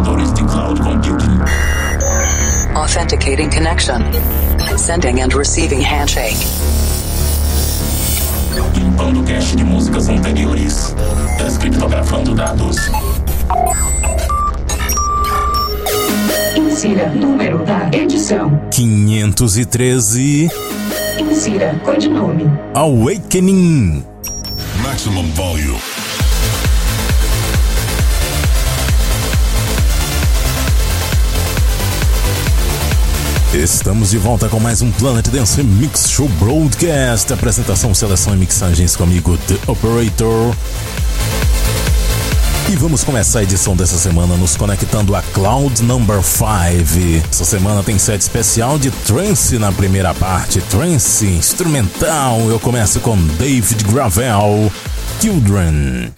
servidores de cloud computing. Authenticating connection. Sending and receiving handshake. Limpando cache de músicas anteriores. Descriptografando dados. Insira número da edição. 513 Insira codinome. Awakening. Maximum volume. Estamos de volta com mais um Planet Dance Mix Show Broadcast. Apresentação, seleção e mixagens comigo, The Operator. E vamos começar a edição dessa semana nos conectando a Cloud Number 5. Essa semana tem set especial de trance na primeira parte, trance instrumental. Eu começo com David Gravel, Children.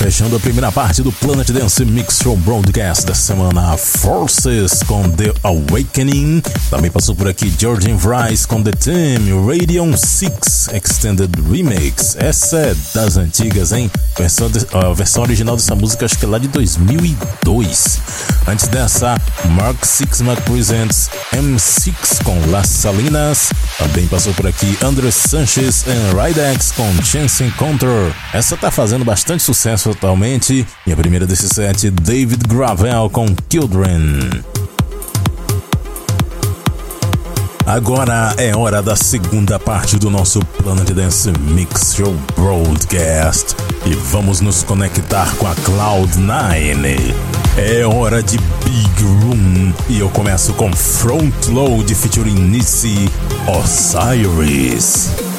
Fechando a primeira parte do Planet Dance Mix Show Broadcast da semana Forces com The Awakening. Também passou por aqui Georgian Rice com The Team, Radion 6 Extended Remix. Essa é das antigas, hein? Versão, de, a versão original dessa música acho que é lá de 2002. Antes dessa, Mark Sixma Presents M6 com Las Salinas. Também passou por aqui André Sanchez e Ridex com Chance Encounter. Essa tá fazendo bastante sucesso atualmente. E a primeira desse set, David Gravel com Children. Agora é hora da segunda parte do nosso Planet Dance Mix Show Broadcast e vamos nos conectar com a Cloud9. É hora de Big Room e eu começo com Front Load featuring Nisi Osiris.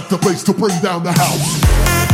got the bass to bring down the house.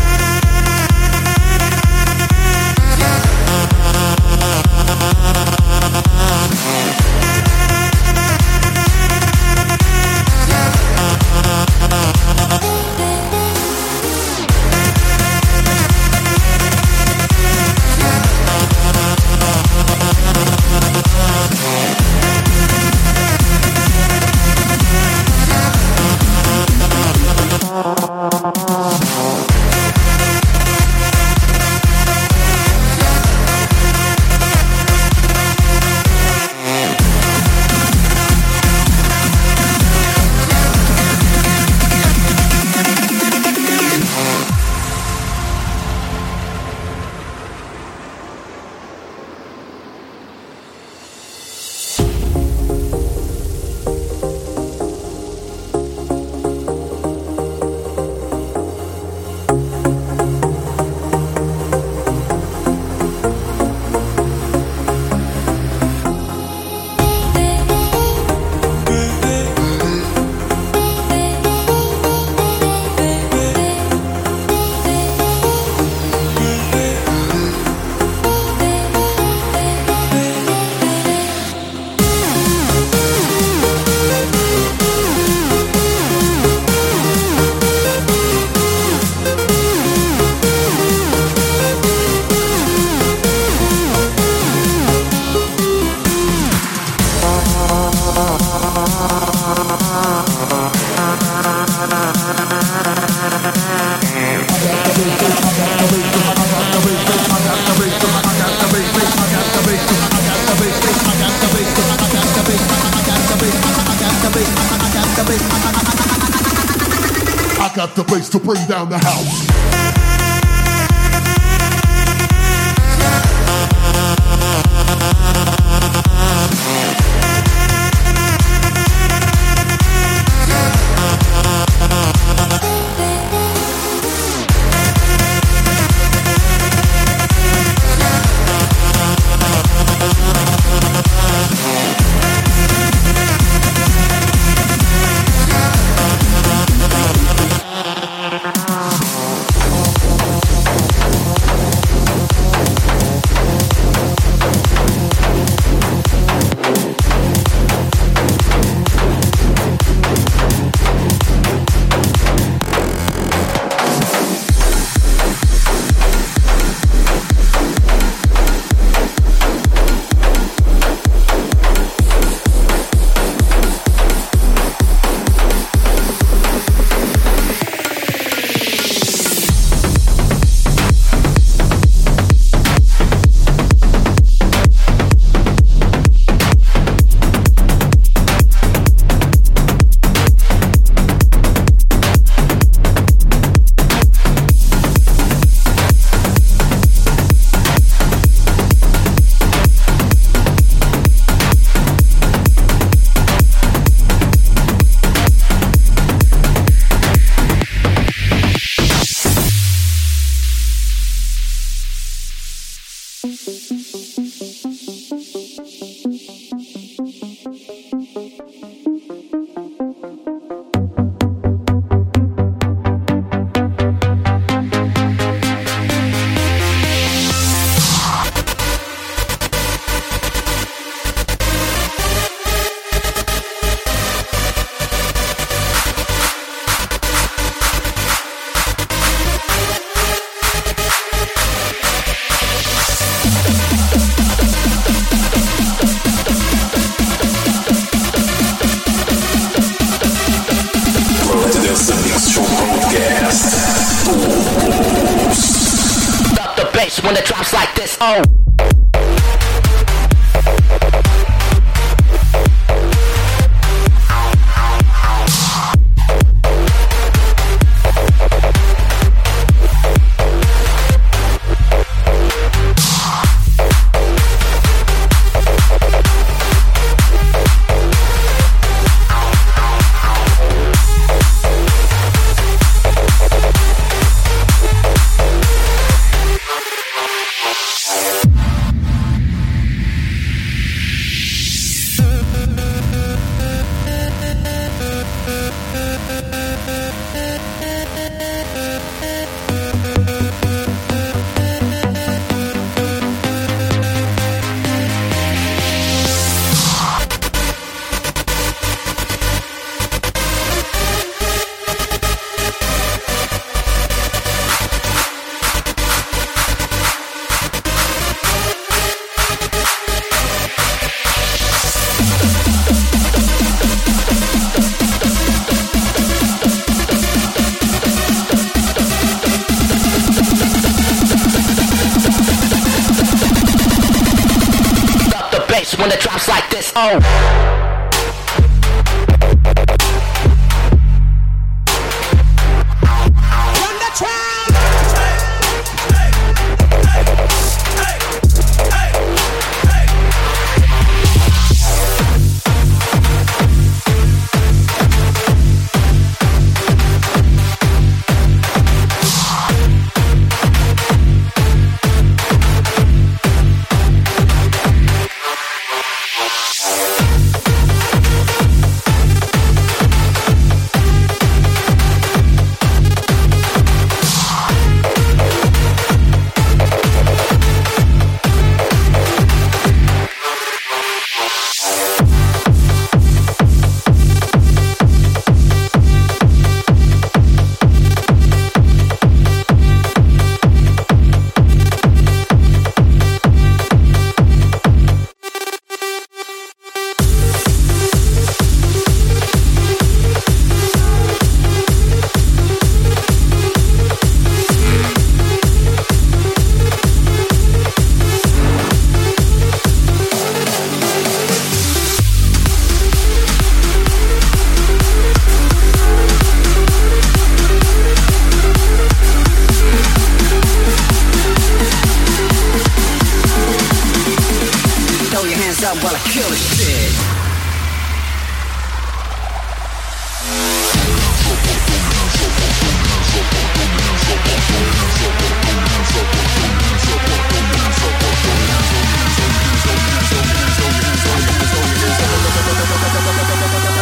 place to bring down the house. Oh.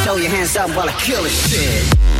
Throw your hands up while I kill this shit.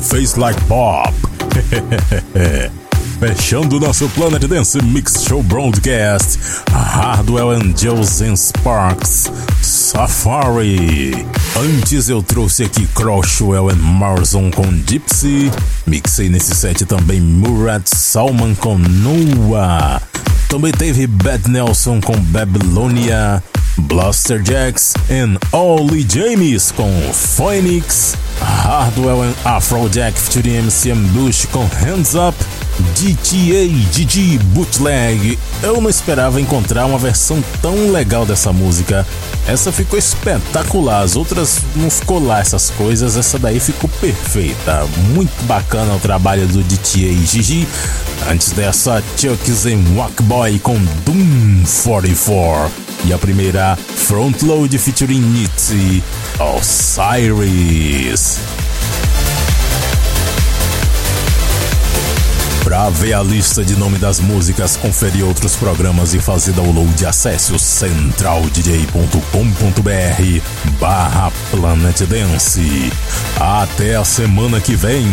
Face Like Bob. Fechando nosso Planet Dance Mix Show Broadcast, Hardwell Angels and Sparks, Safari. Antes eu trouxe aqui Croswell and Marson com Gypsy. Mixei nesse set também Murat Salman com Noah. Também teve Bad Nelson com Babylonia. Blaster Jacks and Ollie James com Phoenix. Hardwell and Afrojack featuring MC Bush com Hands Up, GTA GG Bootleg. Eu não esperava encontrar uma versão tão legal dessa música. Essa ficou espetacular, as outras não ficou lá essas coisas, essa daí ficou perfeita. Muito bacana o trabalho do GTA GG. Antes dessa, Chucks and Walkboy com Doom 44. E a primeira, Frontload featuring Nitty, Osiris. Para ver a lista de nome das músicas, conferir outros programas e fazer download, acesse o centraldj.com.br barra Planet Dance. Até a semana que vem.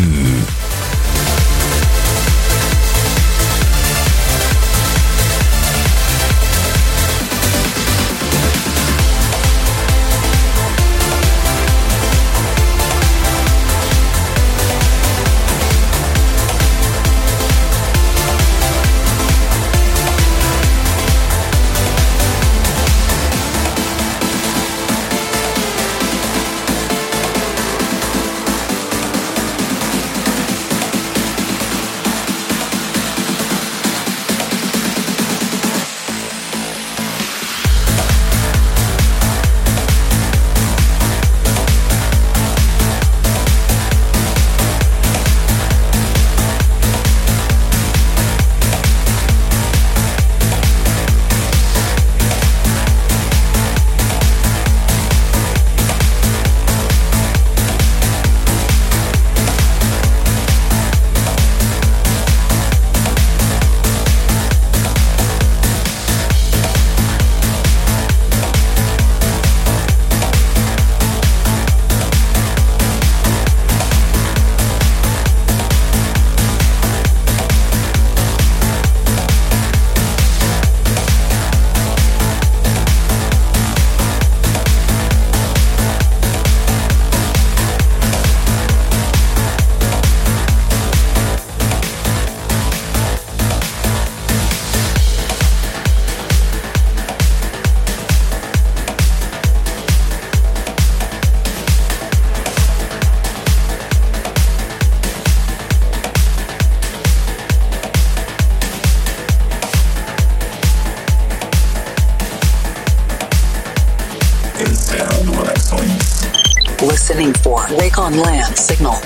Signal.